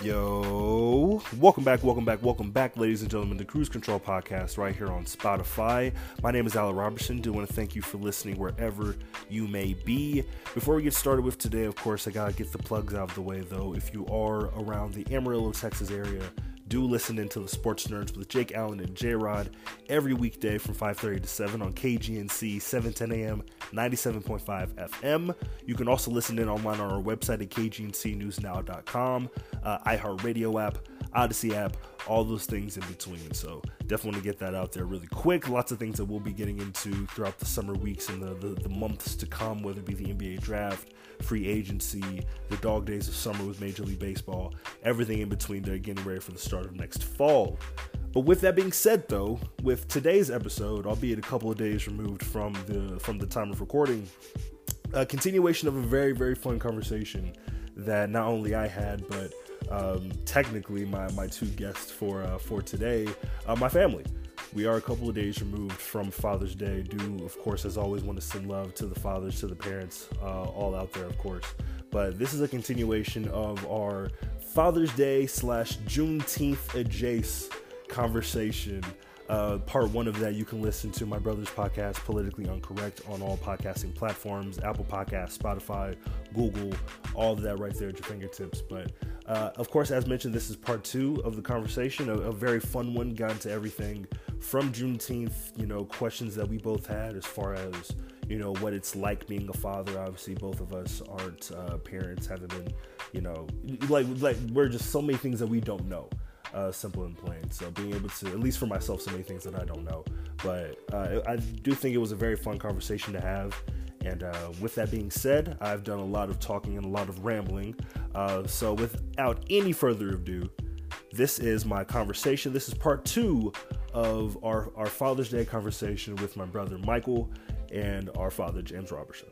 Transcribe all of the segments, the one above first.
Yo, welcome back, welcome back, welcome back, ladies and gentlemen, the Cruise Control Podcast right here on Spotify. My name is Alan Robertson. Do want to thank you for listening wherever you may be. Before we get started with today, of course, I gotta get the plugs out of the way though. If you are around the Amarillo, Texas area, do listen into the Sports Nerds with Jake Allen and J Rod every weekday from 5:30 to 7 on KGNC 710 AM 97.5 FM. You can also listen in online on our website at kgncnewsnow.com, uh, iHeartRadio app, Odyssey app, all those things in between. So definitely want to get that out there really quick. Lots of things that we'll be getting into throughout the summer weeks and the, the, the months to come, whether it be the NBA draft, free agency, the dog days of summer with Major League Baseball, everything in between there, getting ready for the start of next fall. But with that being said, though, with today's episode, albeit a couple of days removed from the from the time of recording, a continuation of a very very fun conversation that not only I had, but um, technically my my two guests for uh, for today, uh, my family. We are a couple of days removed from Father's Day. Do, of course, as always, want to send love to the fathers, to the parents, uh, all out there, of course. But this is a continuation of our Father's Day slash Juneteenth adjace conversation. Uh, part one of that you can listen to my brother's podcast, Politically Uncorrect, on all podcasting platforms Apple Podcasts, Spotify, Google, all of that right there at your fingertips. But uh, of course, as mentioned, this is part two of the conversation, a, a very fun one, got into everything from Juneteenth, you know, questions that we both had as far as, you know, what it's like being a father. Obviously, both of us aren't uh, parents, haven't been, you know, like, like we're just so many things that we don't know uh, simple and plain. So being able to, at least for myself, so many things that I don't know. But uh, I do think it was a very fun conversation to have. And uh, with that being said, I've done a lot of talking and a lot of rambling. Uh, so without any further ado, this is my conversation. This is part two of our, our Father's Day conversation with my brother Michael and our father James Robertson.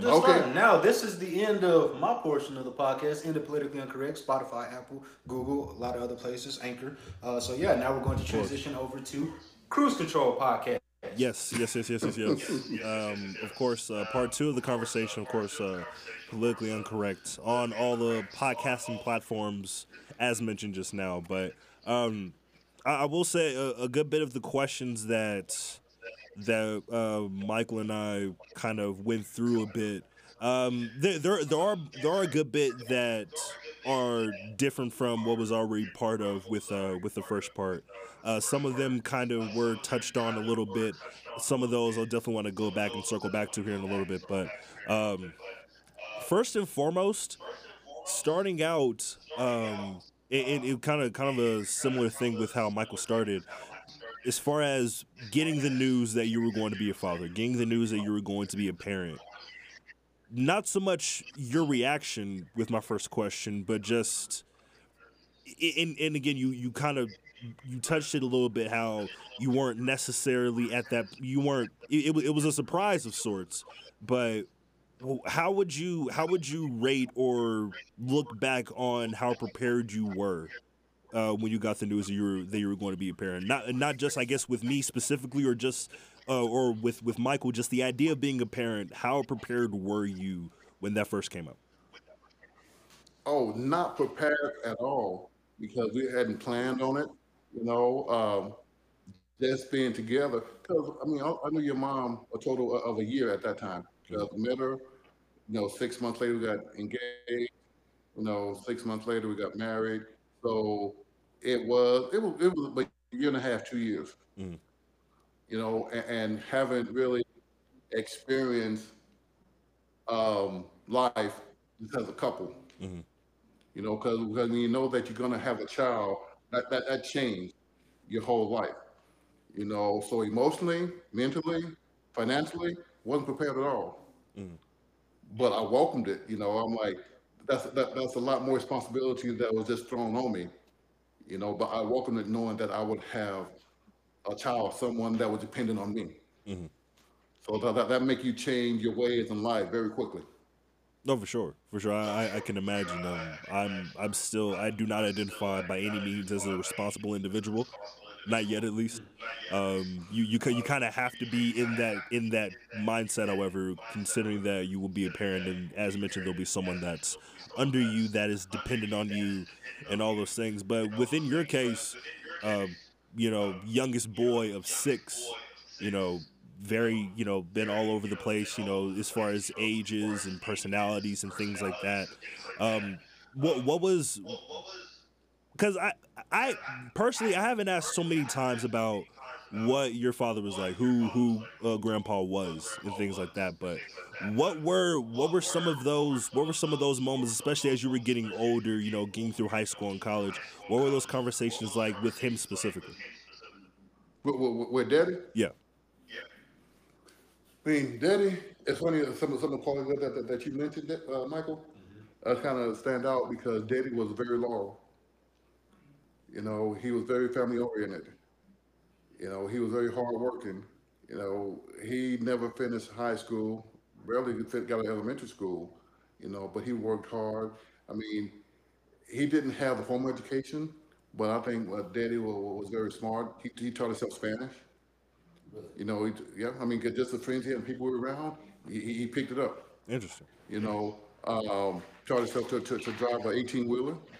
Just okay. Now, this is the end of my portion of the podcast, end of Politically Uncorrect, Spotify, Apple, Google, a lot of other places, Anchor. Uh, so, yeah, now we're going to transition over to Cruise Control Podcast. Yes, yes, yes, yes, yes, yes. um, of course, uh, part two of the conversation, of course, uh, Politically Uncorrect on all the podcasting platforms, as mentioned just now. But um, I, I, will say a, a good bit of the questions that that uh, Michael and I kind of went through a bit. Um, there, there, there are there are a good bit that are different from what was already part of with uh, with the first part. Uh, some of them kind of were touched on a little bit. Some of those I'll definitely want to go back and circle back to here in a little bit. But um, first and foremost, starting out, um, it, it, it kind of kind of a similar thing with how Michael started as far as getting the news that you were going to be a father, getting the news that you were going to be a parent, not so much your reaction with my first question, but just and, and again you you kind of you touched it a little bit how you weren't necessarily at that you weren't it, it, it was a surprise of sorts but how would you how would you rate or look back on how prepared you were uh, when you got the news that you were that you were going to be a parent. Not not just I guess with me specifically, or just uh, or with with Michael. Just the idea of being a parent. How prepared were you when that first came up? Oh, not prepared at all because we hadn't planned on it. You know, um, just being together. Because I mean, I, I, knew your mom a total of a year at that time. Because mm-hmm. met her. You know, six months later we got engaged. You know, six months later we got married so it was it was it was like a year and a half, two years. Mm-hmm. You know, and, and, haven't really experienced um, life as a couple. Mm-hmm. You know, because when you know that you're gonna have a child, that that that changed your whole life. You know, so emotionally, mentally, financially, wasn't prepared at all. Mm-hmm. But I welcomed it. You know, I'm like, that's that, that's a lot more responsibility that was just thrown on me, you know. But I welcomed it knowing that I would have a child, someone that was dependent on me. Mm-hmm. So that, that that make you change your ways in life very quickly. No, for sure, for sure. I, I can imagine. Um, I'm I'm still I do not identify by any means as a responsible individual, not yet at least. Um, you you you kind of have to be in that in that mindset. However, considering that you will be a parent, and as mentioned, there'll be someone that's under you that is dependent on you, and all those things. But within your case, uh, you know, youngest boy of six, you know, very you know been all over the place. You know, as far as ages and personalities and things like that. Um, what what was because I I personally I haven't asked so many times about what your father was like, who who uh, grandpa was, and things like that. But what were what were some of those what were some of those moments, especially as you were getting older, you know, getting through high school and college? What were those conversations like with him specifically? With, with, with Daddy? Yeah. I mean, Daddy. It's funny some of some of the qualities that, that, that you mentioned, uh, Michael. Uh, kind of stand out because Daddy was very loyal. You know, he was very family oriented. You know, he was very hardworking. You know, he never finished high school, barely got to elementary school. You know, but he worked hard. I mean, he didn't have the formal education, but I think uh, Daddy was, was, very smart. He, he taught himself Spanish. Really? You know, he, yeah. I mean, just the friends he had and people around, he, he picked it up. Interesting. You know, um, taught himself to, to, to drive an 18 wheeler he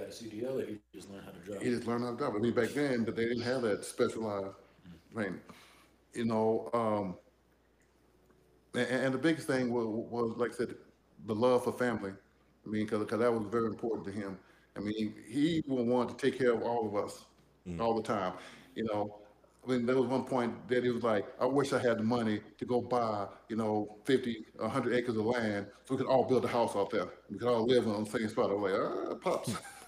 got a CDL or he just learned how to drive? He just learned how to drive. I mean, back then, but they didn't have that specialized training. You know, um, and, and, the biggest thing was, was, like I said, the love for family. I mean, because that was very important to him. I mean, he would want to take care of all of us mm. all the time. You know, I mean, there was one point that he was like, I wish I had the money to go buy, you know, 50, 100 acres of land so we could all build a house out there. We could all live on the same spot. I was like, ah, pops.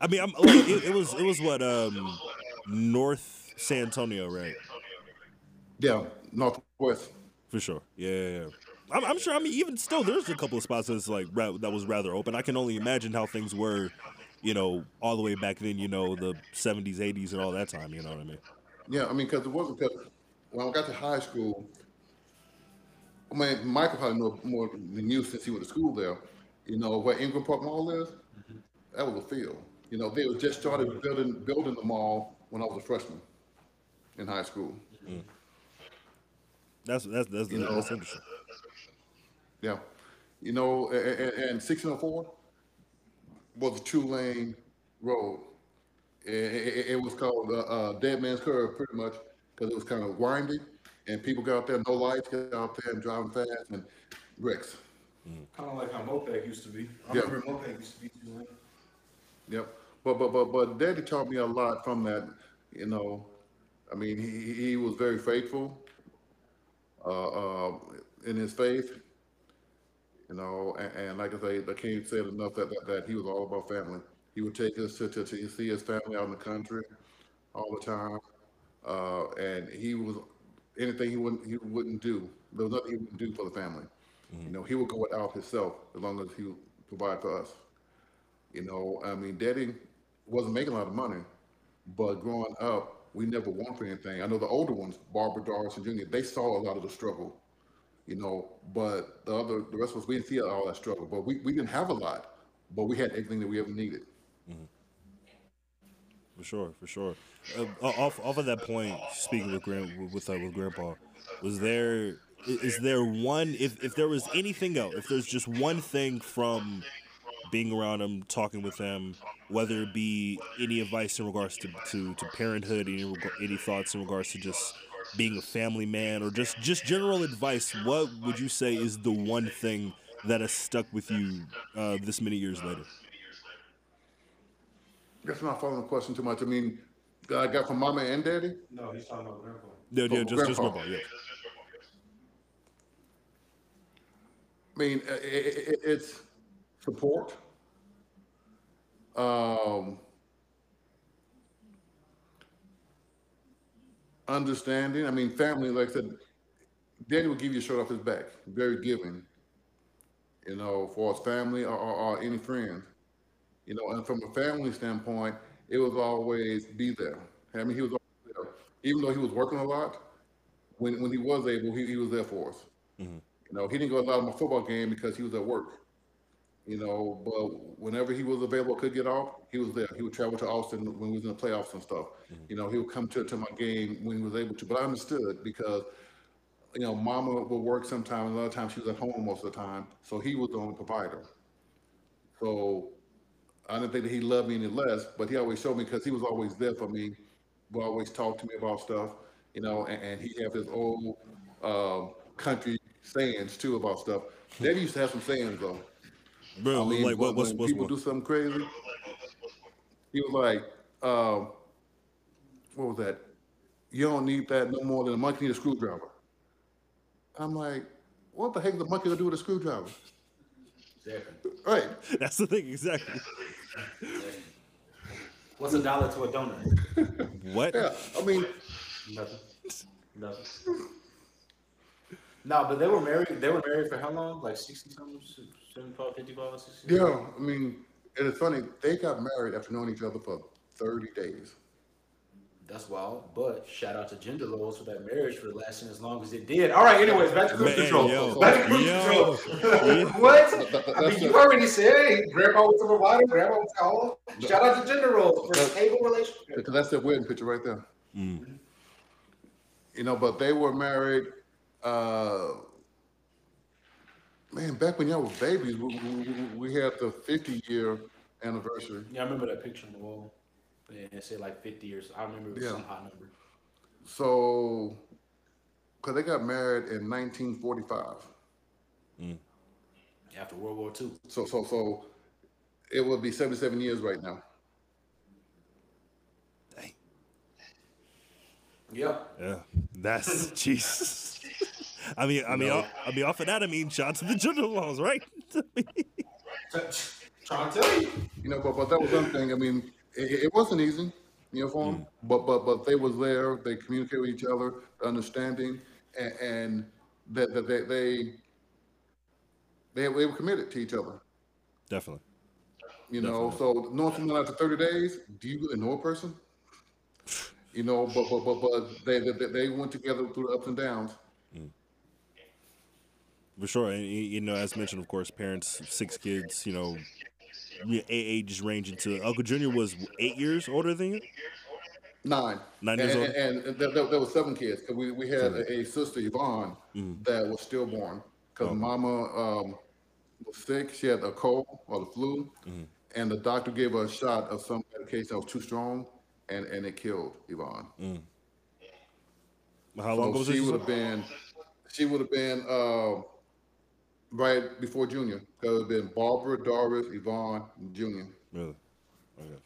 I mean, I'm it, it, was it was what um, North San Antonio, right? Yeah, northwest. For sure. Yeah, yeah, yeah. I'm, I'm, sure. I mean, even still, there's a couple of spots that's like ra- that was rather open. I can only imagine how things were, you know, all the way back then. You know, the 70s, 80s, and all that time. You know what I mean? Yeah, I mean, because it wasn't because when I got to high school. I mean, Michael probably knew more than you since he went to school there. You know where Ingram Park Mall is? Mm-hmm. That was a field. You know, they just started building building the mall when I was a freshman in high school. Mm. That's that's that's, you know, that's interesting. Yeah, you know, and, and 1604 was a two lane road. It, it, it was called uh, uh, Dead Man's Curve, pretty much, because it was kind of windy, and people got out there, no lights, got out there and driving fast, and wrecks. Kind of like how MoPac used to be. I yeah. remember MoPac used to be too. Yep. But but but but Daddy taught me a lot from that. You know, I mean, he he was very faithful uh, uh, in his faith. You know, and, and, like I say, I can't say it enough that, that, that he was all about family. He would take us to, to, to see his family out in the country all the time, uh, and he was anything he wouldn't he wouldn't do. There was nothing he wouldn't do for the family. Mm-hmm. You know, he would go without himself as long as he provide for us. You know, I mean, Daddy wasn't making a lot of money, but growing up, we never wanted for anything. I know the older ones, Barbara, and Junior, they saw a lot of the struggle. You know, but the other, the rest of us, we didn't see all that struggle. But we, we didn't have a lot, but we had everything that we ever needed. Mm-hmm. For sure, for sure. Uh, off off of that point, speaking with grand with uh, with Grandpa, was there is there one if if there was anything else if there's just one thing from being around him talking with him whether it be any advice in regards to to, to parenthood any any thoughts in regards to just being a family man or just just general advice what would you say is the one thing that has stuck with you uh, this many years later I guess I'm not following the question too much. I mean, I got from mama and daddy. No, he's talking about grandpa. Yeah, yeah, just, grandpa. just grandpa. Yeah. I mean, it, it, it's support. Um, understanding. I mean, family, like I said, Daddy will give you a shirt off his back. Very giving, you know, for his family or, or, or, any friends. You know, and from a family standpoint, it was always be there. I mean, he was there. Even though he was working a lot, when, when he was able, he, he was there for us. Mm-hmm. You know, he didn't go a lot of my football game because he was at work. You know, but whenever he was available, could get off, he was there. He would travel to Austin when we was in the playoffs and stuff. Mm-hmm. You know, he would come to, to my game when he was able to. But I understood because, you know, Mama would work sometimes, and a lot of times she was at home most of the time, so he was the only provider. So I didn't think that he loved me any less, but he always showed me because he was always there for me. Would always talk to me about stuff, you know, and, and he had his old uh, country sayings too about stuff. Daddy used to have some sayings though. Bro, I mean, like what, when people do something crazy, he was like, um, "What was that? You don't need that no more than a monkey need a screwdriver." I'm like, "What the heck is a monkey gonna do with a screwdriver?" Exactly. Right. That's the thing. Exactly. What's a dollar to a donut? what? Yeah. I mean, nothing. Nothing. no, but they were married. They were married for how long? Like sixty something, 75, 55, 60? Yeah, I mean, and it's funny. They got married after knowing each other for thirty days. That's wild. But shout out to gender roles for that marriage for lasting as long as it did. All right. Anyways, back to cruise control. Yo, back to cruise yo, control. what? I mean, you already said hey, grandpa was a provider, grandpa was all. Shout out to gender roles for stable relationship. Because that's the wedding picture right there. Mm. You know, but they were married. Uh, man, back when y'all were babies, we, we, we had the 50 year anniversary. Yeah, I remember that picture on the wall. Yeah, it said like 50 years. I remember it was yeah. some hot number. So, because they got married in 1945. Mm. After World War II. So, so, so it would be 77 years right now. Dang. Yeah. Yeah. That's Jesus. I mean, I mean, no. I mean, off of that, I mean, shots to the gender laws, right? Trying to tell you. You know, but, but that was one thing. I mean, it, it wasn't easy, you know, for them, mm. but but but they was there. They communicated with each other, understanding, and, and that, that they, they they they were committed to each other. Definitely. You know, Definitely. so knowing someone after thirty days, do you really know a person? You know, but but but but they they, they went together through the ups and downs. For sure, and you know, as mentioned, of course, parents, six kids. You know, age ranging to Uncle Junior was eight years older than you. Nine. Nine years and, old. And, and there, there, was seven kids because we, we had a, a, sister Yvonne mm. that was stillborn because okay. Mama um, was sick. She had a cold or the flu, mm. and the doctor gave her a shot of some medication that was too strong, and, and it killed Yvonne. Mm. How long so was she would have been? She would have been. Uh, right before Junior. It been Barbara, Doris, Yvonne, Junior. Really? Okay.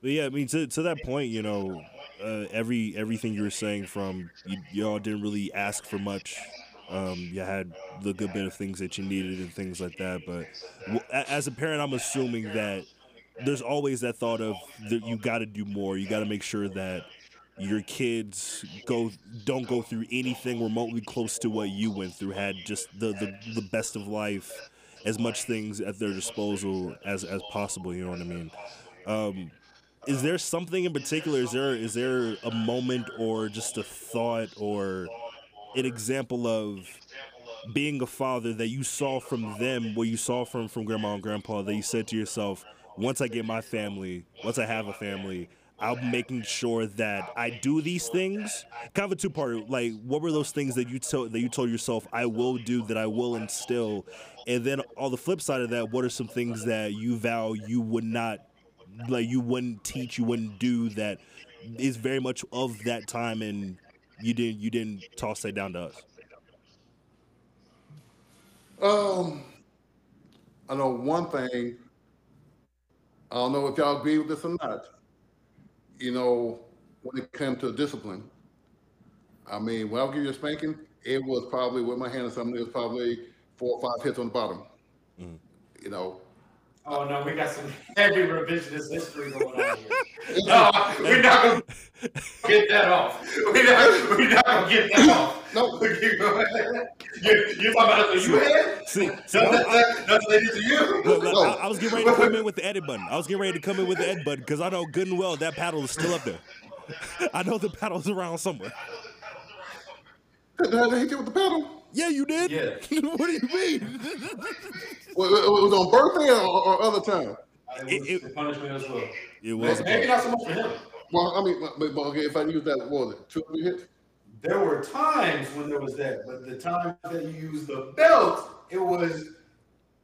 But yeah, I mean, to, to that point, you know, uh, every everything you were saying from you, y'all didn't really ask for much. Um, you had the good bit of things that you needed and things like that. But as a parent, I'm assuming that there's always that thought of that you got to do more. You got to make sure that your kids go don't go through anything remotely close to what you went through had just the, the, the best of life as much things at their disposal as as possible you know what i mean? Um, is there something in particular is there is there a moment or just a thought or an example of being a father that you saw from them what you saw from from grandma and grandpa that you said to yourself once i get my family once i have a family I'm making sure that I do these things. Kind of a two-part. Like, what were those things that you told that you told yourself I will do that I will instill, and then on the flip side of that, what are some things that you vow you would not, like, you wouldn't teach, you wouldn't do that is very much of that time, and you didn't you didn't toss that down to us. Um, I know one thing. I don't know if y'all agree with this or not you know, when it came to discipline, I mean, when I'll give you a spanking, it was probably with my hand or something, it was probably four or five hits on the bottom. Mm. You know. Oh no, we got some heavy revisionist history going on here. no, we're not gonna get that off. We're not, we're not gonna get that off. No, you're, you're talking about it you had? See, see that's, that, to you. Look, look, I, I, was getting ready to come in with the edit button. I was getting ready to come in with the edit button because I know good and well that paddle is still up there. I know the paddle's around somewhere. Did they hit you with the paddle? Yeah, you did. Yeah. what do you mean? Well, it was on birthday or, or other time. It was It- the punishment as well. It was. Maybe not so much for him. Well, I mean, but, but okay, if I use that, what was it, two three hits? There were times when there was that, but the times that you used the belt, it was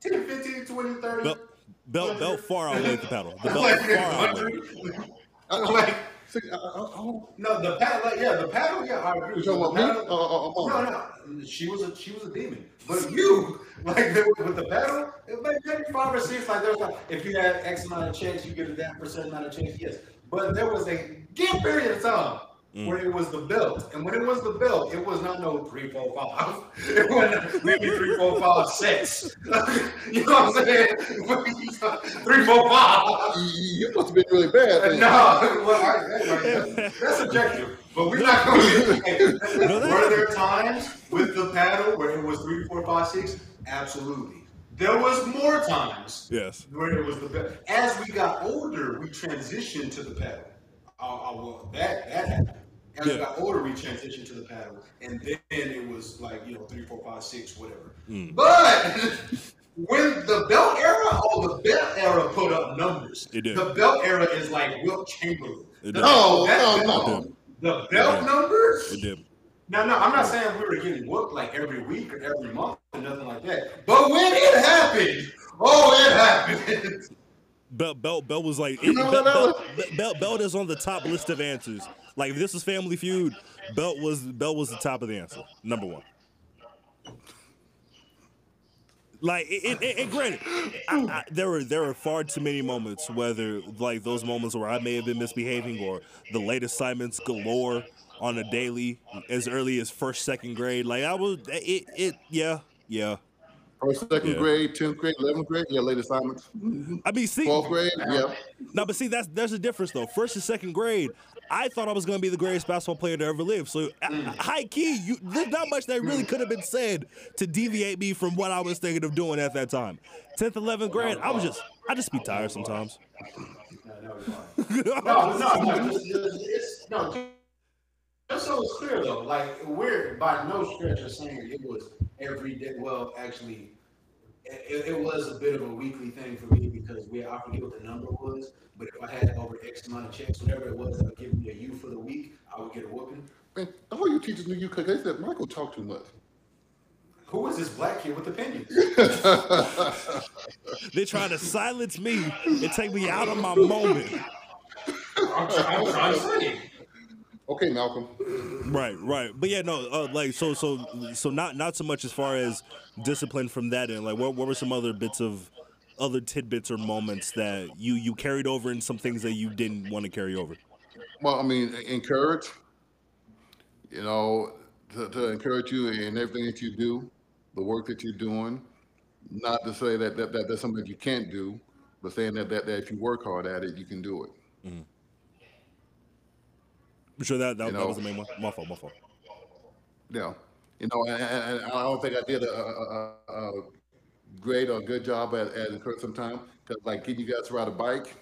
10, 15, 20, 30. Belt, belt, belt far outweighed the pedal. The belt like, far outweighed. like, See, I, I, I no, the paddle, yeah, the paddle, yeah, I agree. you talking about me? Uh, uh, uh, No, no, she was a she was a demon. But you, like with with the paddle, it may maybe five or six. Like was like, if you had X amount of checks, you get a that percent amount of checks. Yes, but there was a gift period of time where it was the belt, and when it was the belt, it was not no three, four, five. It wasn't maybe three, four, five, six. you know what I'm saying? three, four, five. You you must have been really bad. No, well, I, that's, that's subjective. But we're not going to. No, Were there times with the paddle where it was three, four, five, six? Absolutely. There was more times Yes. where it was the paddle. As we got older, we transitioned to the paddle. Uh, well, that that happened. As we Yeah. got older, we transitioned to the paddle, and then it was like you know three, four, five, six, whatever. Mm. But when the belt era, oh, the belt era put up numbers. It did. The belt era is like Wilt Chamberlain. It The- did. No, that- no, no. The belt did. numbers? It did. No, no, I'm not saying we were getting whooped like every week or every month or nothing like that. But when it happened, oh, it happened. Belt, belt, belt was like You know belt, belt, belt, belt is on the top list of answers. Like if this was Family Feud, belt was belt was the top of the answer, number one. Like, and granted, I, I, there were there were far too many moments, whether like those moments where I may have been misbehaving, or the late assignments galore on a daily as early as first second grade. Like I was, it, it, yeah, yeah. First, second Yeah. grade, tenth grade, eleventh grade, yeah, late assignments. I mean, see, Twelfth grade, yeah. No, but see, that's there's a difference though. First and second grade, I thought I was going to be the greatest basketball player to ever live. So, uh, high key, you, there's not much that really could have been said to deviate me from what I was thinking of doing at that time. Tenth, eleventh grade, I was just, I just be tired sometimes. No, no, no, no, no, just, just, it's, no, just, just so it's clear though, like we're by no stretch of saying it was every day. Well, actually, it, it was a bit of a weekly thing for me because we I forget what the number was, but if I had over X amount of checks, whatever it was, that would give me a U for the week, I would get a whooping. Man, all you teachers knew you could. They said Michael talked too much. Who is this black kid with opinions? They're trying to silence me and take me out of my moment. I'm, trying- I'm trying to say. Okay, Malcolm. Right, right. But yeah, no, uh, like so, so, so not not so much as far as discipline from that end. Like, what, what were some other bits of other tidbits or moments that you you carried over and some things that you didn't want to carry over? Well, I mean, encourage. You know, to, to encourage you in everything that you do, the work that you're doing. Not to say that, that, that that's something that you can't do, but saying that, that that if you work hard at it, you can do it. I'm sure that that, You that was the main one. My fault, my fault. Yeah, you know, and, and, and I don't think I did a, a, a, a great or good job at, at encouraging sometimes because like getting you guys to ride a bike.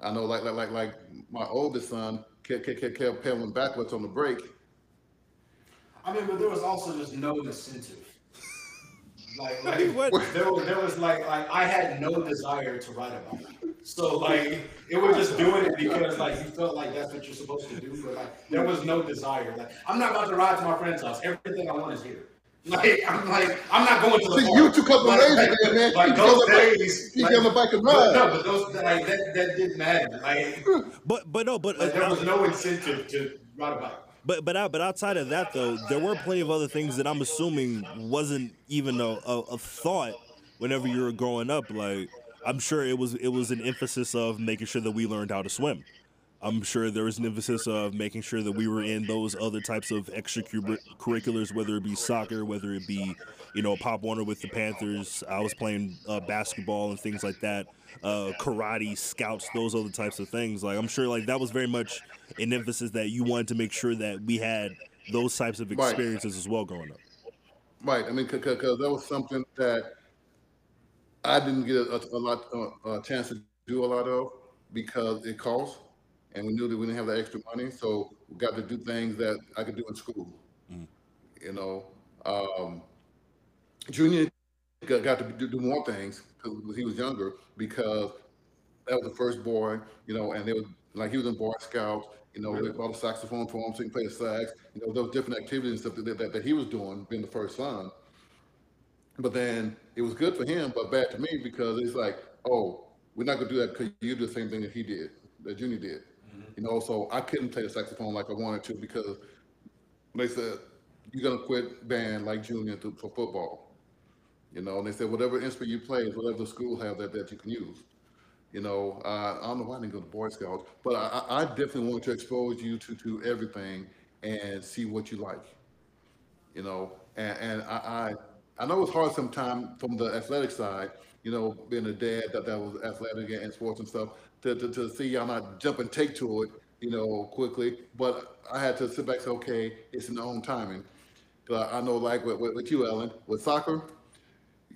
I know, like like like like my oldest son kept kept, kept, kept pedaling backwards on the brake. I mean, but there was also just no incentive. Like, like What? there was, there was like, like I had no desire to ride a bike. So like, it was just doing it because like you felt like that's what you're supposed to do, but like there was no desire. Like, I'm not about to ride to my friend's house. Everything I want is here. Like, I'm like, I'm not going to the See, park. you two couple Like- lazy like- man, man. Like You those get on the bike- days, you like- get on the bike and but ride. No, but those like that that didn't matter. Like, But but no, but like there was uh, no incentive to ride a bike. but but out, but outside of that though, there were plenty of other things that I'm assuming wasn't even a, a, a thought whenever you were growing up. Like I'm sure it was it was an emphasis of making sure that we learned how to swim. I'm sure there was an emphasis of making sure that we were in those other types of extracurriculars, whether it be soccer, whether it be, you know, Pop Warner with the Panthers. I was playing uh, basketball and things like that, uh, karate, scouts, those other types of things. Like I'm sure, like that was very much an emphasis that you wanted to make sure that we had those types of Right. experiences as well growing up. Right. I mean, because that was something that I didn't get a, a lot uh, a chance to do a lot of because it cost, and we knew that we didn't have the extra money, so we got to do things that I could do in school. You know, Um, Junior got, got to do, do more things because he was younger because that was the first boy, you know, and they was like he was in Boy Scouts. You know, really? they bought a saxophone for him so he could play the sax. You know, those different activities and stuff that, that, that he was doing, being the first son. But then it was good for him, but bad to me because it's like, oh, we're not gonna do that because you do the same thing that he did, that Junior did. Mm-hmm. You know, so I couldn't play the saxophone like I wanted to because they said you're gonna quit band like Junior to, for football. You know, and they said whatever instrument you play is whatever the school have that, that you can use. You know, uh, I don't know why I didn't go to Boy Scouts, but I, I definitely want to expose you to, to everything and see what you like. You know, and, and I, I, I know it's hard sometimes from the athletic side, you know, being a dad that, that was athletic and sports and stuff, to, to, to see y'all not jump and take to it, you know, quickly. But I had to sit back and say, okay, it's in the own timing. I, I know, like with, with, with you, Alan, with soccer,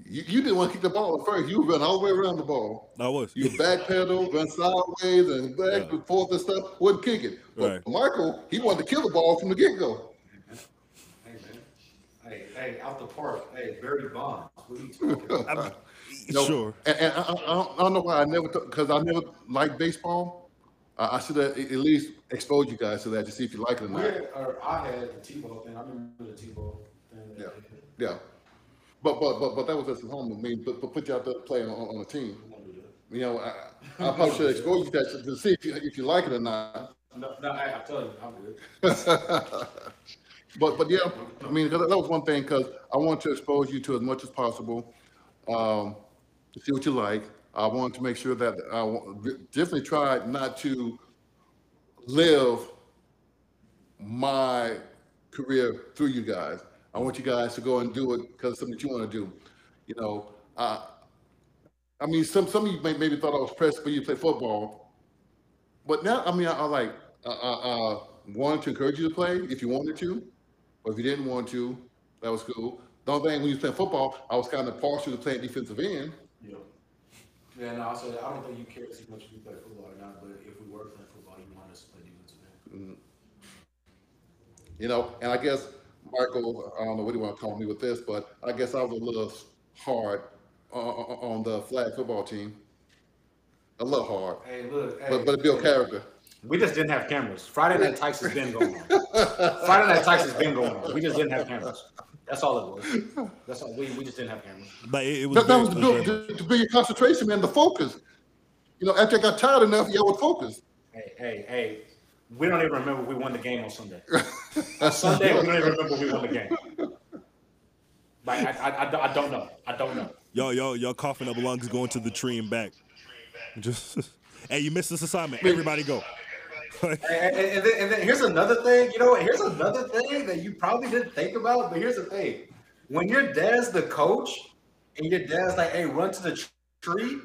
you, you, didn't want to kick the ball at first. You run all the way around the ball. I was. You backpedal, run sideways, and back yeah. and forth and stuff. Wouldn't kick it. But right. Michael, he wanted to kill the ball from the get go. Hey man, hey, hey, out the park. Hey, Barry Bonds. What are you talking about? you know, sure. And, and I, I, don't, I, don't, know why I never because I never liked baseball. Uh, I should have at least exposed you guys to that to see if you like it or not. Yeah, or I had the T-ball thing. I remember the T-ball thing. Yeah, yeah. But but but but that was just at home. I mean, but, but put you out there playing on, on a team. You know, I, I probably should expose you that to, to see if you, if you like it or not. No, no, I, I tell you, I'm good. but but yeah, I mean that was one thing because I want to expose you to as much as possible, um, to see what you like. I want to make sure that I definitely try not to live my career through you guys. I want you guys to go and do it because something that you want to do. You know, uh, I mean, some some of you may, maybe thought I was pressed for you to play football, but now I mean, I, I like I, uh, uh, wanted to encourage you to play if you wanted to, or if you didn't want to, that was cool. The only thing when you play football, I was kind of partial to playing defensive end. Yeah. Yeah, no, I said I don't think you care as much if you play football or not, but if we were playing football, you want us to play defensive end. Mm-hmm. You know, and I guess Michael, I don't know what you want to call me with this, but I guess I was a little hard uh, uh, uh, on, the flag football team. A little hard. Hey, look. Hey, but but it built character. We just didn't have cameras. Friday Night Tykes has been going on. Friday Night Tykes has been going on. We just didn't have cameras. That's all it was. That's all. We, we just didn't have cameras. But it, it was that, that was the, build to, to build your concentration man. the focus. You know, after I got tired enough, y'all would focus. Hey, hey, hey! we don't even remember we won the game on Sunday. on Sunday, we don't even remember we won the game. Like I, I, I, I don't know. I don't know. Y'all, y'all, y'all coughing up lungs going to the tree and back. Just, hey, you missed this assignment. Everybody go. And, and, and, then, and, then, here's another thing. You know, here's another thing that you probably didn't think about. But here's the thing: when your dad's the coach, and your dad's like, "Hey, run to the tree,"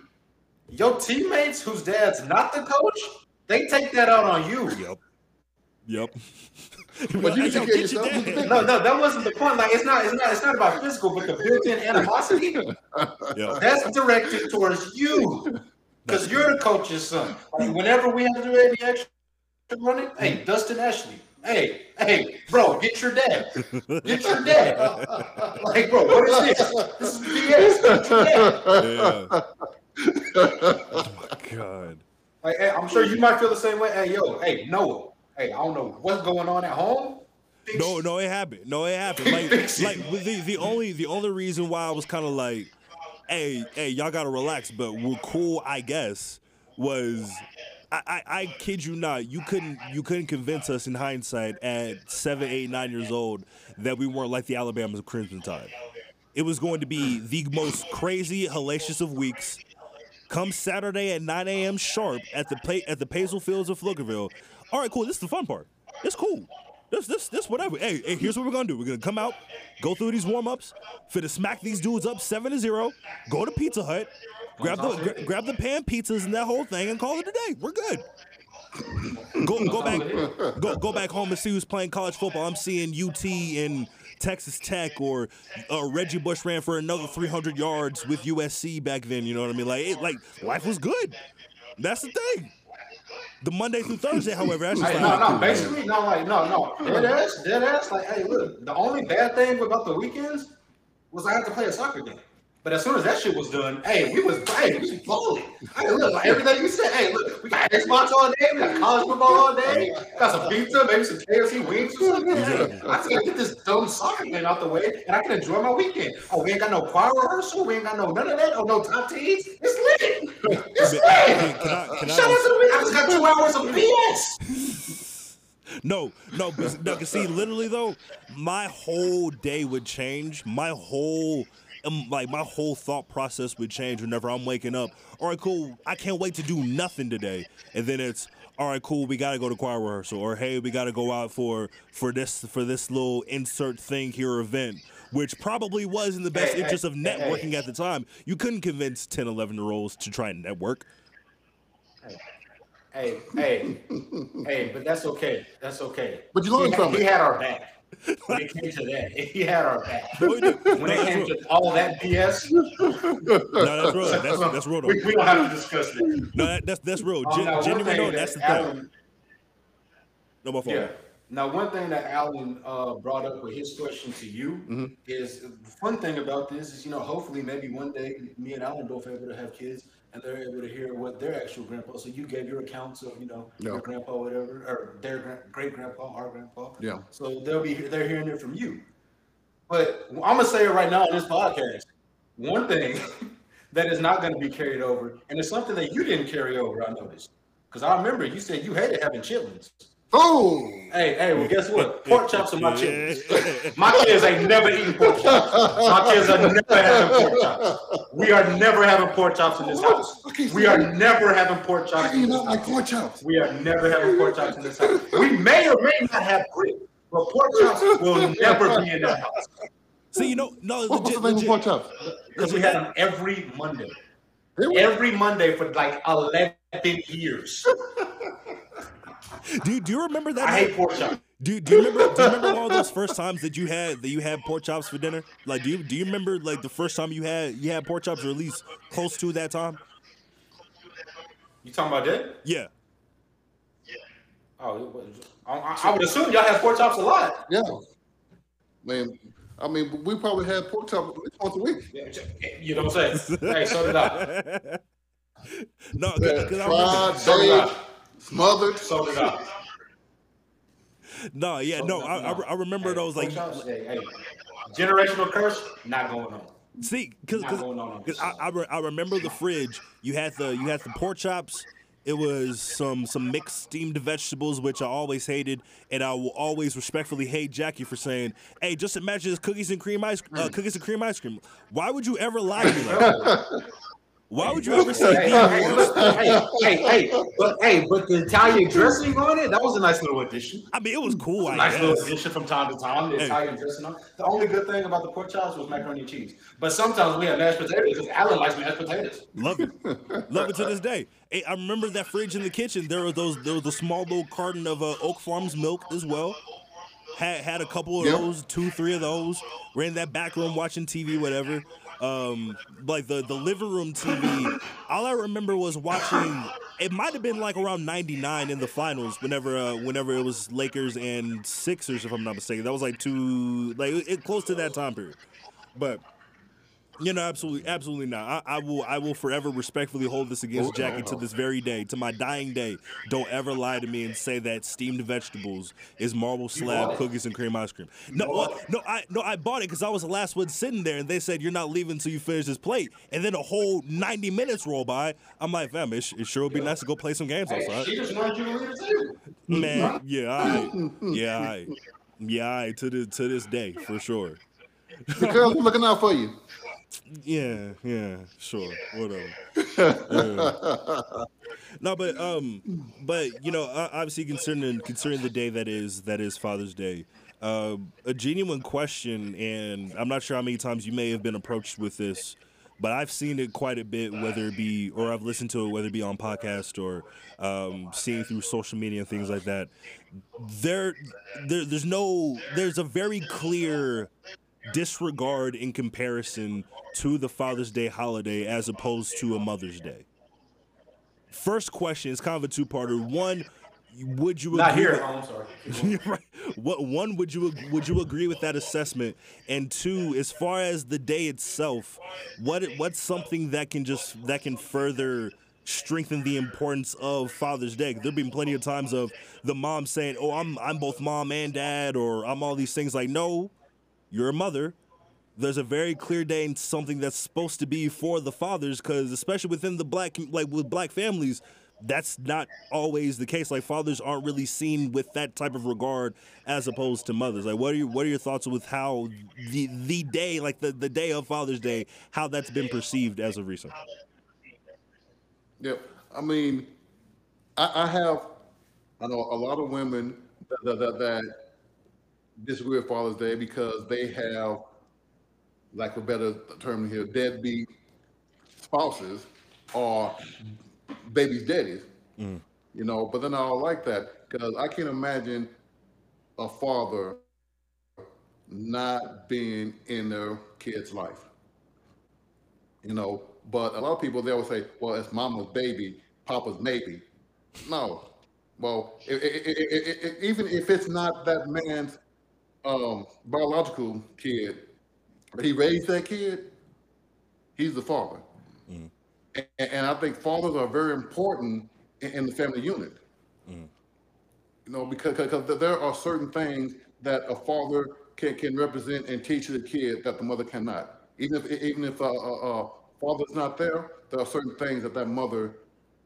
your teammates, whose dad's not the coach, they take that out on you. Yep. Yep. but you can take yourself. No, no, that wasn't the point. Like it's not, it's not, it's not about physical, but the built-in animosity. Yep. That's directed towards you. Because you're the coach's son. Like whenever we have to do any extra running, hey, Dustin Ashley, hey, hey, bro, get your dad. Get your dad. like, bro, what is this? This is BS. Get your dad. Yeah. oh my god. Like, hey, I'm sure you might feel the same way. Hey, yo, hey, Noah. Hey, I don't know what's going on at home. No, no, it happened. No, it happened. Like, like the the only the only reason why I was kind of like, hey, hey, y'all gotta relax, but we're cool, I guess, was I, I, I, kid you not, you couldn't you couldn't convince us in hindsight at seven, eight, nine years old that we weren't like the Alabama's Crimson Tide. It was going to be the most crazy, hellacious of weeks. Come Saturday at 9 a.m. sharp at the pay, at the Paisel Fields of Pflugerville. All right, cool. This is the fun part. It's cool. This, this, this, whatever. Hey, hey, here's what we're gonna do. We're gonna come out, go through these warm ups, fit to smack these dudes up seven to zero. Go to Pizza Hut, grab the gra- grab the pan pizzas and that whole thing, and call it a day. We're good. Go go back go go back home and see who's playing college football. I'm seeing UT and Texas Tech or uh, Reggie Bush ran for another 300 yards with USC back then. You know what I mean? Like, it, like life was good. That's the thing. The Monday through Thursday, however, that's just hey, like, no, no, basically, no, like, no, no, dead ass, dead ass. Like, hey, look, the only bad thing about the weekends was I had to play a soccer game. But as soon as that shit was done, hey, we was hey, we was balling. Hey, look, like everything you said, hey, look, we got Xbox all day, we got college football all day, got some pizza, maybe some KFC wings or something. Hey, I said, get this dumb soccer game out the way, and I can enjoy my weekend. Oh, we ain't got no choir rehearsal, we ain't got no none of that, oh no top teams. It's lit. It's lit. Can I- can I- Shout out to I just got two hours of BS. No, no, because no, see, literally though, my whole day would change. My whole, um, like my whole thought process would change whenever I'm waking up. All right, cool. I can't wait to do nothing today, and then it's all right, cool. We gotta go to choir rehearsal, or hey, we gotta go out for for this for this little insert thing here event. Which probably was in the best Hey, interest hey, of hey, hey. networking at the time. You couldn't convince 10, 11 year olds to try and network. Hey, hey, hey, but that's okay. That's okay. But you learned he, from he it. had our back. When it came to that, he had our back. No. When it that's came real. to all that BS, No, that's real. That's, that's real. We, we don't have to discuss that. No, that, that's that's real. Um, Gen- now, one genuine, no, that that's the thing. No, my fault. yeah. Now, one thing that Alan uh, brought up with his question to you Mm-hmm. is the fun thing about this is, you know, hopefully maybe one day me and Alan both able to have kids and they're able to hear what their actual grandpa. So you gave your accounts of, you know, Yeah. your grandpa, whatever, or their great grandpa, our grandpa. Yeah. So they'll be they're hearing it from you. But I'm gonna say it right now on this podcast. One thing that is not going to be carried over, and it's something that you didn't carry over. I noticed because I remember you said you hated having chitlins. Boom. Hey, hey, well, guess what? Pork chops are my chitlins. My kids ain't never eating pork chops. My kids are never having pork chops. We are never having pork chops in this house. We are never having pork chops you in this not like house. pork chops? We are never having pork chops in this house. We may or may not have grit, but pork chops will never be in that house See, you know, no, What- What's legit, the pork chops? because we had them every Monday. Every Monday for like 11 years. Do, do you remember that? I night? hate pork chops. Do, do you remember? Do you remember all those first times that you had that you had pork chops for dinner? Like, do you do you remember like the first time you had you had pork chops, or at least close to that time? You talking about that? Yeah. Yeah. Oh, I, I- I would assume y'all have pork chops a lot. Yeah. Man, I mean, we probably had pork chops at least once a week. You know what I'm saying? hey, so did I. no, Yeah, because I fried, remember. So did I. baked, smothered. So did I. No, yeah, no, I, I, I remember Hey, those like. pork hey, hey, generational curse, not going on. See, because Not going on on this I, I, re- I remember the fridge. You had the you had the pork chops. It was some some mixed steamed vegetables, which I always hated, and I will always respectfully hate Jackie for saying, "Hey, just imagine this cookies and cream ice uh, cookies and cream ice cream." Why would you ever lie to me like that? Why would you ever say Hey, hey, hey, hey, hey, but hey, but the Italian dressing on it, that was a nice little addition. I mean, it was cool. I Nice little guess. addition from time to time. The Hey. Italian dressing on. The only good thing about the pork chops was macaroni and cheese. But sometimes we have mashed potatoes because Alan likes mashed potatoes. Love it, love it to this day. Hey, I remember that fridge in the kitchen. There were those, there was a small little carton of uh, Oak Farms milk as well. Had had a couple of Yep. those, two, three of those. We're in that back room watching TV, whatever. Um, like the the living room TV. All I remember was watching. It might have been like around '99 in the finals. Whenever uh, whenever it was Lakers and Sixers, if I'm not mistaken. That was like two, like it close to that time period. But you know, absolutely, absolutely not. I, I will, I will forever respectfully hold this against Jackie to this very day, to my dying day. Don't ever lie to me and say that steamed vegetables is marble slab cookies and cream ice cream. No, bought well, no, I, no, I bought it because I was the last one sitting there, and they said you're not leaving until you finish this plate. And then a whole 90 minutes roll by. I'm like, fam, it, it sure would be nice to go play some games Hey, outside. she just wanted you to leave too. Man, yeah, I, yeah, I, yeah, I, to the to this day for sure. Because I'm looking out for you. Yeah, yeah, sure, whatever. Yeah. No, but um, but you know, obviously concerning concerning the day that is that is Father's Day, uh, a genuine question, and I'm not sure how many times you may have been approached with this, but I've seen it quite a bit, whether it be or I've listened to it, whether it be on podcast or um, seeing through social media and things like that. There, there, there's no, there's a very clear disregard in comparison to the Father's Day holiday as opposed to a Mother's Day. first question is kind of a two-parter. One, would you not here? With, oh, I'm sorry. right. What one would you would you agree with that assessment? And two, as far as the day itself, what what's something that can just that can further strengthen the importance of Father's Day. There've been plenty of times of the mom saying, "Oh, I'm I'm both mom and dad," or "I'm all these things." Like, no, you're a mother. There's a very clear day and something that's supposed to be for the fathers, because especially within the black like with black families, that's not always the case. Like fathers aren't really seen with that type of regard as opposed to mothers. Like what are your what are your thoughts with how the the day, like the, the day of Father's Day, how that's been perceived as of recent? Yep. I mean, I, I have I know a lot of women that, that, that disagree with Father's Day because they have, like a better term here, deadbeat spouses or baby's daddies. Mm. You know, but then I don't like that because I can't imagine a father not being in their kid's life. You know, but a lot of people they always say, "Well, it's mama's baby, papa's maybe." No, well, it, it, it, even if it's not that man's um, biological kid, but he raised that kid, he's the father. Mm. And, and, I think fathers are very important in, in the family unit. Mm. You know, because, because there are certain things that a father can, can represent and teach the kid that the mother cannot. Even if even if a, a, a father's not there, there are certain things that that mother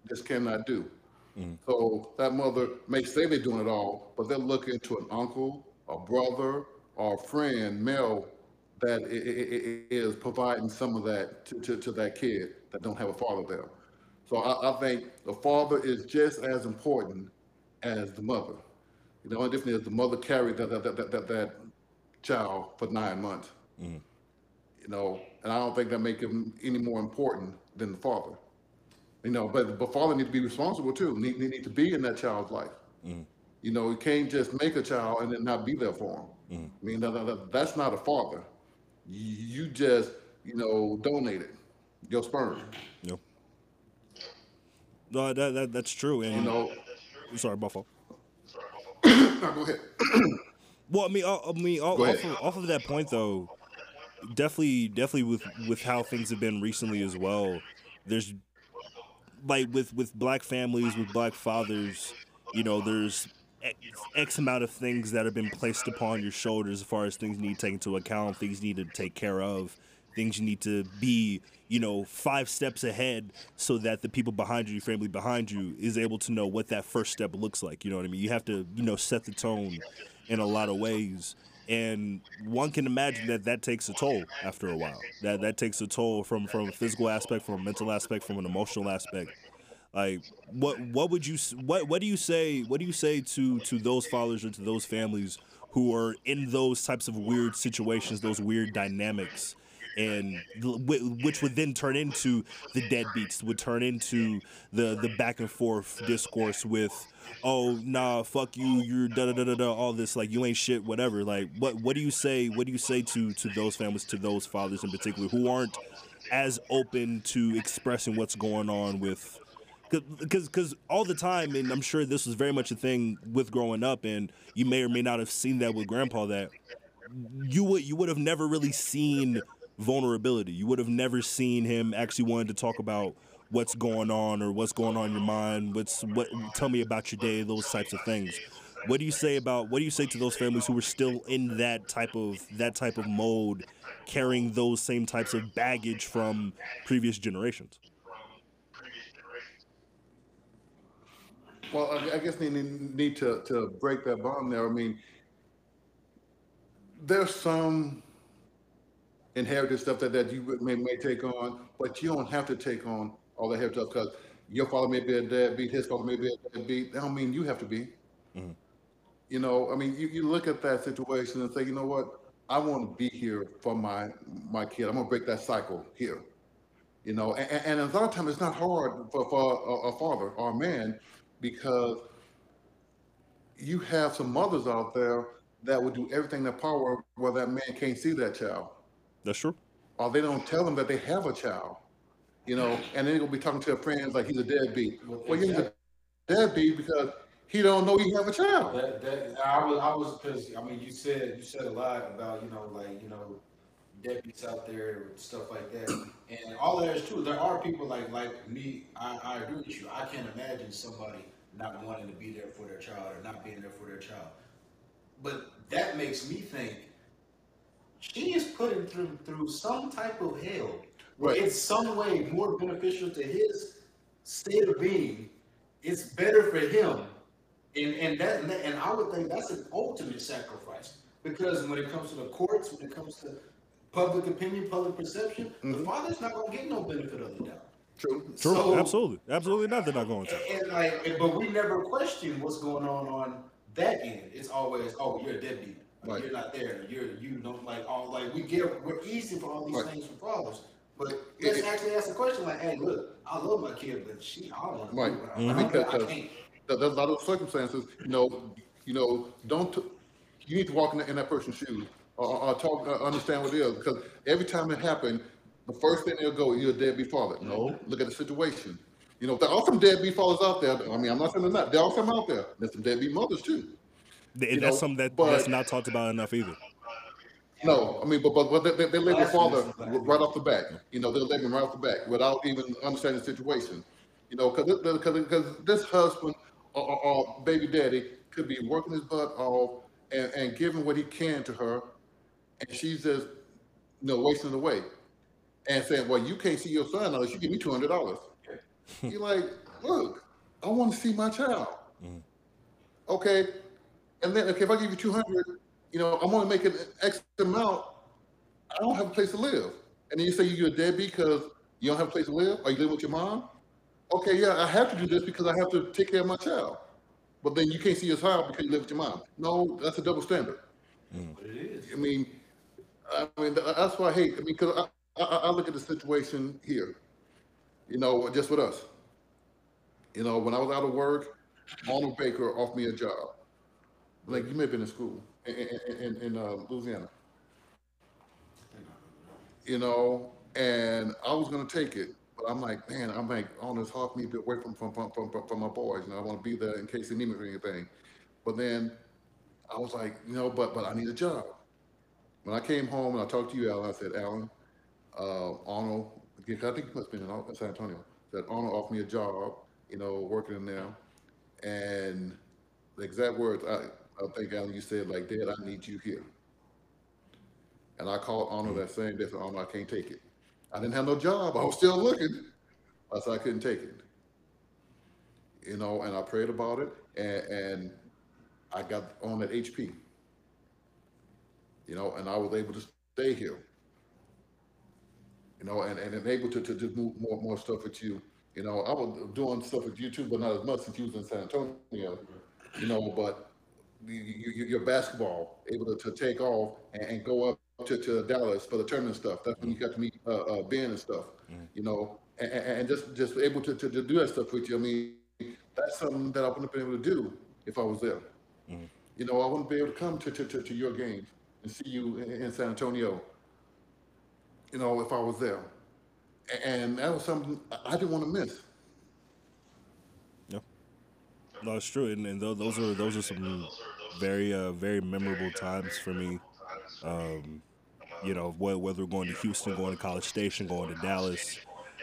just cannot do. Mm. So that mother may say they're doing it all, but they're looking to an uncle, a brother, or a friend, male, that is providing some of that to, to, to that kid that don't have a father there. So I, I, think the father is just as important as the mother. You know, the only difference is the mother carried that, that, that, that, that child for nine months. Mm. You know, and I don't think that make him any more important than the father. You know, but the father need to be responsible too. Need, need to be in that child's life. Mm. You know, you can't just make a child and then not be there for him. Mm. I mean, that, that, that's not a father. You just, you know, donated your sperm. Yep. No, that, that that's true. And you know, sorry, Buffalo. no, go ahead. well, I mean, I, I mean, off, off, of, off of that point though, definitely, definitely with with how things have been recently as well. There's like with with black families with black fathers, you know, there's X amount of things that have been placed upon your shoulders as far as things you need to take into account, things you need to take care of, things you need to be, you know, five steps ahead so that the people behind you, your family behind you, is able to know what that first step looks like. You know what I mean? You have to, you know, set the tone in a lot of ways and one can imagine that that takes a toll after a while. That that takes a toll from from a physical aspect, from a mental aspect, from an emotional aspect. Like what what would you what what do you say what do you say to to those fathers or to those families who are in those types of weird situations, those weird dynamics? and which would then turn into the deadbeats, would turn into the the back and forth discourse with, oh nah, fuck you, you're da da da da da, all this like you ain't shit, whatever. Like what what do you say? What do you say to to those families, to those fathers in particular who aren't as open to expressing what's going on with because because all the time and i'm sure this was very much a thing with growing up and you may or may not have seen that with grandpa that you would you would have never really seen vulnerability. You would have never seen him actually wanting to talk about what's going on or what's going on in your mind. What's what? Tell me about your day. Those types of things. What do you say about what do you say to those families who are still in that type of that type of mode, carrying those same types of baggage from previous generations? Well, I guess they need to, to break that bond there. I mean, there's some inherited stuff that, that you may, may take on, but you don't have to take on all the stuff because your father may be a deadbeat, his father may be a deadbeat. That don't mean you have to be. Mm-hmm. You know, I mean, you, you look at that situation and say, you know what, I want to be here for my my kid. I'm gonna break that cycle here. You know, and, and a lot of times it's not hard for, for a, a father or a man because you have some mothers out there that would do everything in their power where that man can't see that child. That's true. Or they don't tell them that they have a child. You know, and then he'll be talking to their friends like he's a deadbeat. Well, he's a deadbeat because he don't know he have a child. That, that I was I was because I mean you said you said a lot about you know like you know deadbeats out there stuff like that, and all that is true. There are people like like me. I, I agree with you. I can't imagine somebody not wanting to be there for their child or not being there for their child. But that makes me think she is putting through through some type of hell. Right. It's some way more beneficial to his state of being. It's better for him, and and that and I would think that's an ultimate sacrifice because when it comes to the courts, when it comes to public opinion, public perception, mm-hmm. the father's not going to get no benefit of the doubt. True. True. So, absolutely. Absolutely not. They're not going to. And, and like, but we never question what's going on on that end. It's always, oh, you're a deadbeat. Right. You're not there. You're you don't like all like we get we're easy for all these right. things for fathers. But let's it, actually ask the question like, hey, look, I love my kid, but she, I don't want. Right. I, mm-hmm. because I, I there's a lot of circumstances. You know, you know, don't. You need to walk in, in that person's shoes or, or talk, uh, understand what it is. Because every time it happened, the first thing they'll go, you're a deadbeat father. No, mm-hmm. look at the situation. You know, there are some deadbeat fathers out there. I mean, I'm not saying they're not. There are some out there. There's some deadbeat mothers too. And that's know, something that, but, that's not talked about enough either. No, I mean, but but, but they, they let their father right off the bat. You know, they'll let him right off the bat without even understanding the situation. You know, because because this husband or, or, or, baby daddy could be working his butt off and, and giving what he can to her, and she's just you know wasting it away and saying, "Well, you can't see your son unless you give me two hundred dollars." You're like, "Look, I want to see my child." Mm-hmm. Okay, and then okay, if I give you two hundred, you know, I'm going to make an X amount. I don't have a place to live, and then you say you're a deadbeat because you don't have a place to live, or you live with your mom. Okay, yeah, I have to do this because I have to take care of my child. But then you can't see your child because you live with your mom. No, that's a double standard. Mm. It is. I mean, I mean that's why I hate. I mean, because I, I, look at the situation here. You know, just with us. You know, when I was out of work, Arnold Baker offered me a job. Like you may have been in school in, in, in uh, Louisiana. You know, and I was gonna take it, but I'm like, man, I'm like this half me away from from, from from from my boys. Know, I want to be there in case they need me for anything. But then I was like, you know, but but I need a job. When I came home and I talked to you, Alan, I said, Alan, uh, Arnold, I think he must have been in San Antonio. That Arnold offered me a job, you know, working in there, and the exact words I I think Alan, you said like, Dad, I need you here. And I called Arnold that same day. Said, Arnold, I can't take it. I didn't have no job. I was still looking. I said I couldn't take it. You know, and I prayed about it, and, and I got on at HP. You know, and I was able to stay here. You know, and, and able to, to, to move more more stuff with you. You know, I was doing stuff with you too, but not as much since you was in San Antonio. You know, but you, your basketball able to, to take off and, and, go up to, to Dallas for the tournament stuff. That's when you got to meet uh, uh, Ben and stuff, mm-hmm. you know, and, and, just just able to, to, to, do that stuff with you. I mean, that's something that I wouldn't have been able to do if I was there. Mm-hmm. You know, I wouldn't be able to come to, to, to, to your games and see you in, in, San Antonio, you know, if I was there. And that was something I didn't want to miss. No, it's true, and, and those are those are some very uh, very memorable times for me. Um, you know, whether going to Houston, going to College Station, going to Dallas,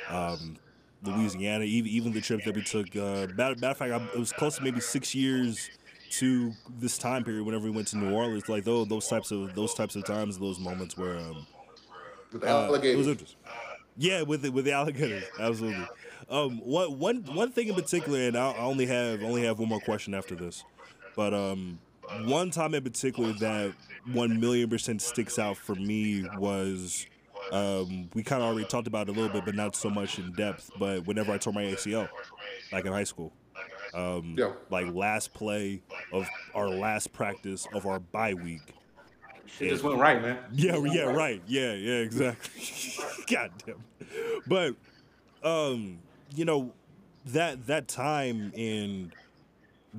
um, Louisiana, even even the trip that we took. Uh, matter, matter of fact, I, it was close to maybe six years to this time period whenever we went to New Orleans. Like those those types of those types of times, those moments where um, with uh, it was interesting. Yeah, with the, with the alligators, absolutely. Um, one one one thing in particular, and I only have only have one more question after this, but um, one time in particular that one million percent sticks out for me was um, we kind of already talked about it a little bit, but not so much in depth. But whenever I tore my ACL, like in high school, um, yeah. like last play of our last practice of our bye week. It just went right, man. Yeah, yeah, right. right. Yeah, yeah, exactly. God damn. But um, you know, that that time in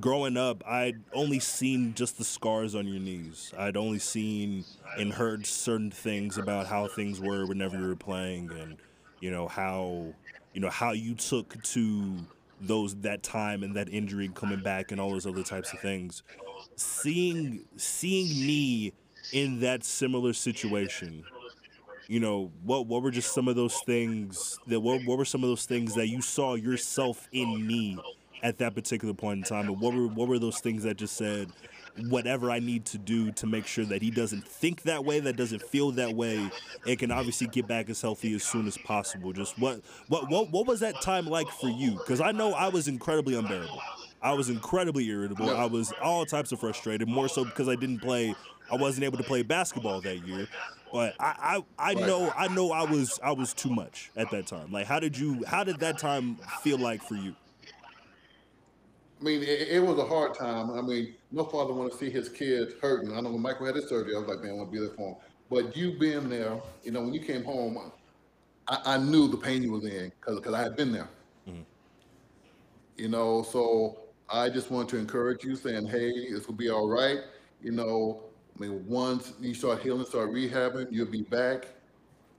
growing up, I'd only seen just the scars on your knees. I'd only seen and heard certain things about how things were whenever you were playing, and you know how you know how you took to those that time and that injury coming back and all those other types of things. Seeing seeing me in that similar situation, you know, what what were just some of those things that what what were some of those things that you saw yourself in me at that particular point in time? And what were what were those things that just said, whatever I need to do to make sure that he doesn't think that way, that doesn't feel that way, and can obviously get back as healthy as soon as possible. Just what what what what was that time like for you? Because I know I was incredibly unbearable. I was incredibly irritable. I was all types of frustrated, more so because I didn't play. I wasn't able to play basketball that year. But I, I, I know I know I was I was too much at that time. Like how did you how did that time feel like for you? I mean, it, it, was a hard time. I mean, no father want to see his kids hurting. I know when Michael had his surgery, I was like, man, I want to be there for him. But you being there, you know, when you came home, I, I knew the pain you was in because because I had been there. Mm-hmm. You know, so I just want to encourage you, saying, hey, this will be all right. You know, I mean, once you start healing, start rehabbing, you'll be back.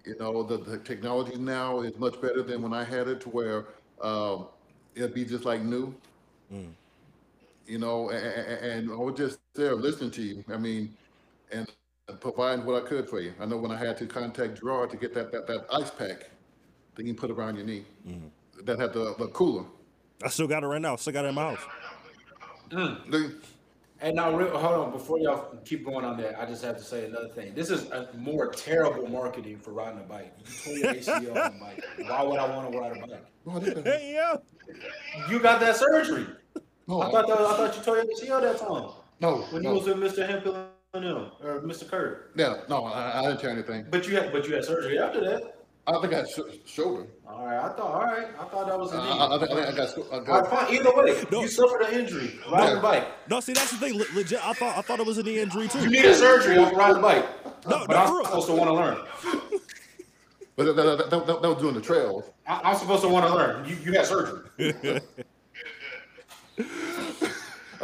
You know, the, the technology now is much better than when I had it, to where um, it'll be just like new. Mm. You know, and, and, I was just there listening to you. I mean, and providing what I could for you. I know when I had to contact Gerard to get that that, that ice pack that you put around your knee, mm. that had the, the cooler. I still got it right now. I Still got it in my house. Mm. And now, hold on, before y'all keep going on that, I just have to say another thing. This is a more terrible marketing for riding a bike. You tore your ACL on a bike. Why would I want to ride a bike? Hey, yeah. You got that surgery. No, I thought that, I thought you tore your ACL that time. No, when no. you was with Mr. Hemphill or Mr. Kurt. Yeah, no, I, I, didn't tear anything. But you had, but you had surgery after that. I think I had sh- shoulder. All right, I thought. All right, I thought that was a knee. I, I, I, think, I got. I got fine. Either way, no. you suffered an injury riding no. a bike. No, see, that's the thing. Le- legit, I thought I thought it was a knee injury too. You needed surgery off riding a bike. No, but no, I'm supposed to want to learn. But that, that, that, that, was doing the trails. I, am supposed to want to learn. You, you had surgery.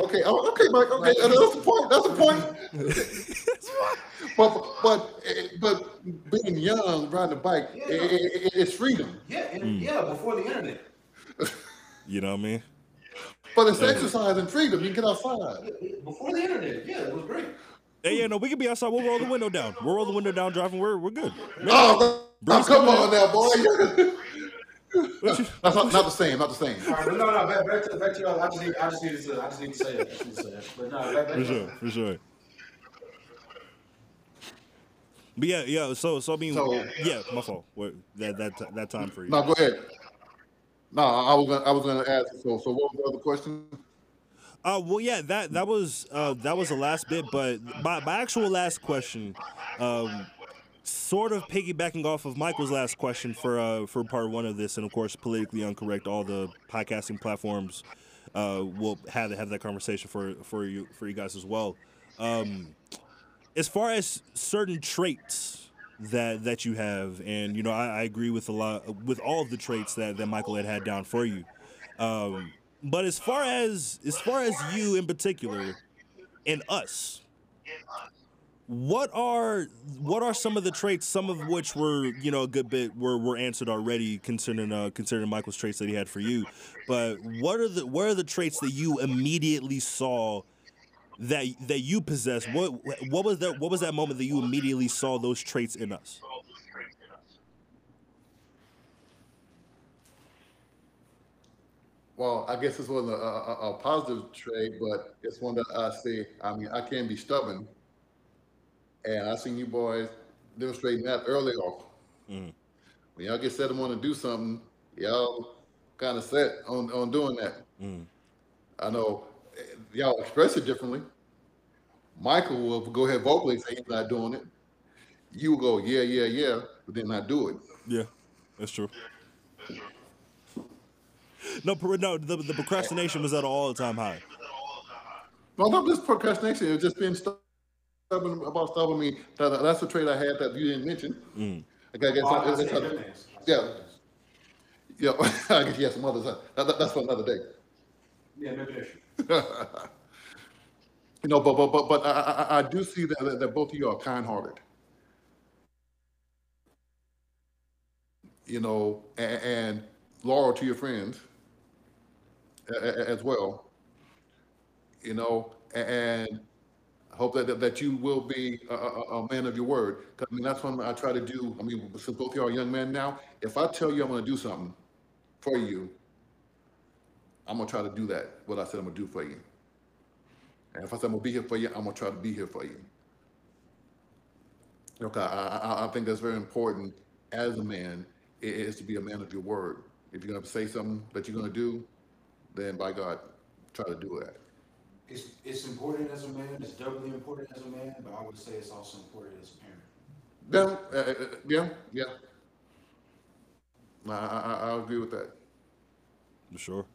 okay, oh, okay, Mike. Okay, that's the point. That's the point. but but but being young, riding a bike, yeah. it, it, it's freedom. Yeah, and, mm. yeah, before the internet. you know what I mean? But it's yeah. exercise and freedom. You can get outside. Before the internet, yeah, it was great. Hey, yeah, no, we can be outside. We'll roll the window down. We'll roll the window down, driving. We're we're good. oh, oh, come on now, boy. That's not, not the same. Not the same. All right, no, no, back, back to back to y'all. I just need, I just need to, say, I just need to say that. to say that. But no, back, back for sure, for sure. But yeah, yeah. So, so I mean, so, yeah, my fault. What, that that that time for you. No, go ahead. No, I was gonna, I was going to ask. So, so what was the other question? Uh, well, yeah, that that was uh, that was the last bit, but my, my actual last question, um, sort of piggybacking off of Michael's last question for uh, for part one of this, and of course, Politically Uncorrect. All the podcasting platforms uh, will have have that conversation for for you for you guys as well. Um, as far as certain traits that that you have, and you know, I, I, agree with a lot with all of the traits that that Michael had had down for you. Um, but as far as as far as you in particular, and us, what are what are some of the traits? Some of which were you know a good bit were were answered already concerning uh, concerning Michael's traits that he had for you. But what are the what are the traits that you immediately saw? that that you possess. What what was that? What was that moment that you immediately saw those traits in us? Well, I guess this wasn't a, a, a, positive trait, but it's one that I see. I mean, I can be stubborn, and I seen you boys demonstrating that early on. Mm. When y'all get set and want to do something, y'all kind of set on on doing that. Mm. I know y'all express it differently. Michael will go ahead vocally say he's not doing it. You will go, yeah, yeah, yeah, but then not do it. Yeah, that's true. No, no, the, the procrastination was at an all-time high. Well, not just procrastination; it was just being stubborn about stuff. I mean, that, that's a trait I had that you didn't mention. Mm. I guess, oh, yeah, yeah. I guess you have some others. That, that, that's for another day. Yeah, maybe You know, but but but but I, I, I do see that, that both of you are kind-hearted. you know, and, and loyal to your friends as well. You know, and I hope that that you will be a, a, a man of your word. I mean, that's what I try to do. I mean, since both of you are young men now, if I tell you I'm going to do something for you, I'm gonna try to do that. What I said I'm gonna do for you. And if I said I'm gonna be here for you, I'm gonna try to be here for you. Okay, I, I, I think that's very important as a man is to be a man of your word. If you're gonna say something that you're gonna do, then by God, try to do that. It's it's important as a man. It's doubly important as a man, but I would say it's also important as a parent. Yeah, uh, uh, yeah, yeah. I, I, I agree with that. For sure.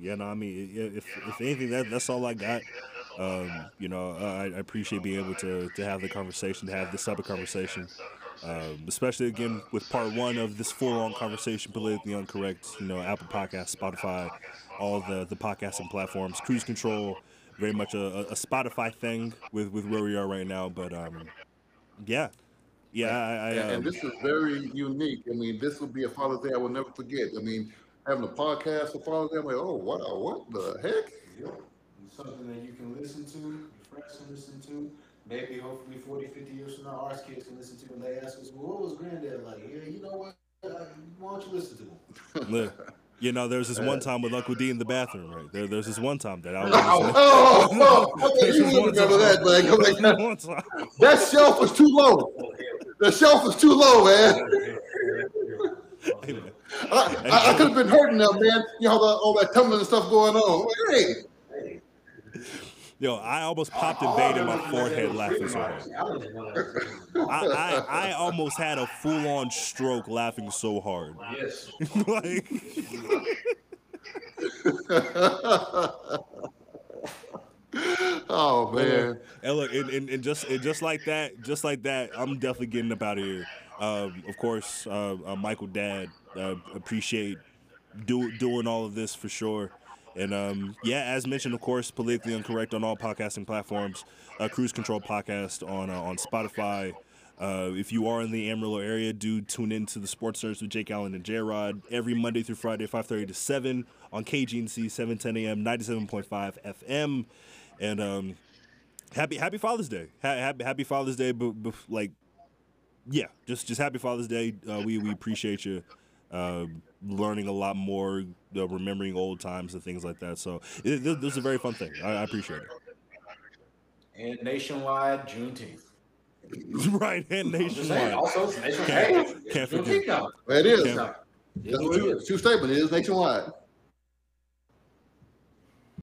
Yeah, no, I mean, if if anything, that that's all I got. Um, you know, I, I, appreciate being able to to have the conversation, to have this type of conversation, um, especially again with part one of this full on conversation, Politically Uncorrect. You know, Apple Podcast, Spotify, all the the podcasting platforms, Cruise Control, very much a, a Spotify thing with with where we are right now. But um, yeah. Yeah, I, I, and, and um, this is very unique. I mean, this will be a Father's Day I will never forget. I mean, having a podcast for Father's Day. I'm like, oh wow, what the heck? Yep. Something that you can listen to, your friends can listen to. Maybe hopefully 40, 50 years from now, our kids can listen to and they ask us, well, what was granddad like? Yeah, you know what? Uh, why don't you listen to him? You know, there's this one time with Uncle D in the bathroom, right? There, there's this one time that I was. Oh, oh, oh, okay, you remember that, man. that shelf was too low. The shelf was too low, man. I, I, I could have been hurting them, man. You know, all, all that tumbling and stuff going on. Hey. Yo, I almost popped a vein in my forehead laughing so hard. I, I, I almost had a full on stroke laughing so hard. Yes. like. oh man! And look, and, and, and, just and just like that, just like that, I'm definitely getting up out of here. Um, of course, uh, uh, Michael Dad uh, appreciate do, doing all of this for sure. And um, yeah, as mentioned, of course, Politically Uncorrect on all podcasting platforms. Uh, Cruise Control podcast on uh, on Spotify. Uh, if you are in the Amarillo area, do tune in to the Sports Nerds with Jake Allen and J Rod every Monday through Friday, 5:30 to 7 on KGNC 710 AM, 97.5 FM. And um, happy Happy Father's Day. Ha- happy, happy Father's Day. But, but like, yeah, just just happy Father's Day. Uh, we we appreciate you uh, learning a lot more, uh, remembering old times and things like that. So it, this, this is a very fun thing. I, I appreciate it. And nationwide Juneteenth. right, and nationwide. Also, nationwide. Can't, can't forget. It is. Can't, That's true, true statement. It is nationwide.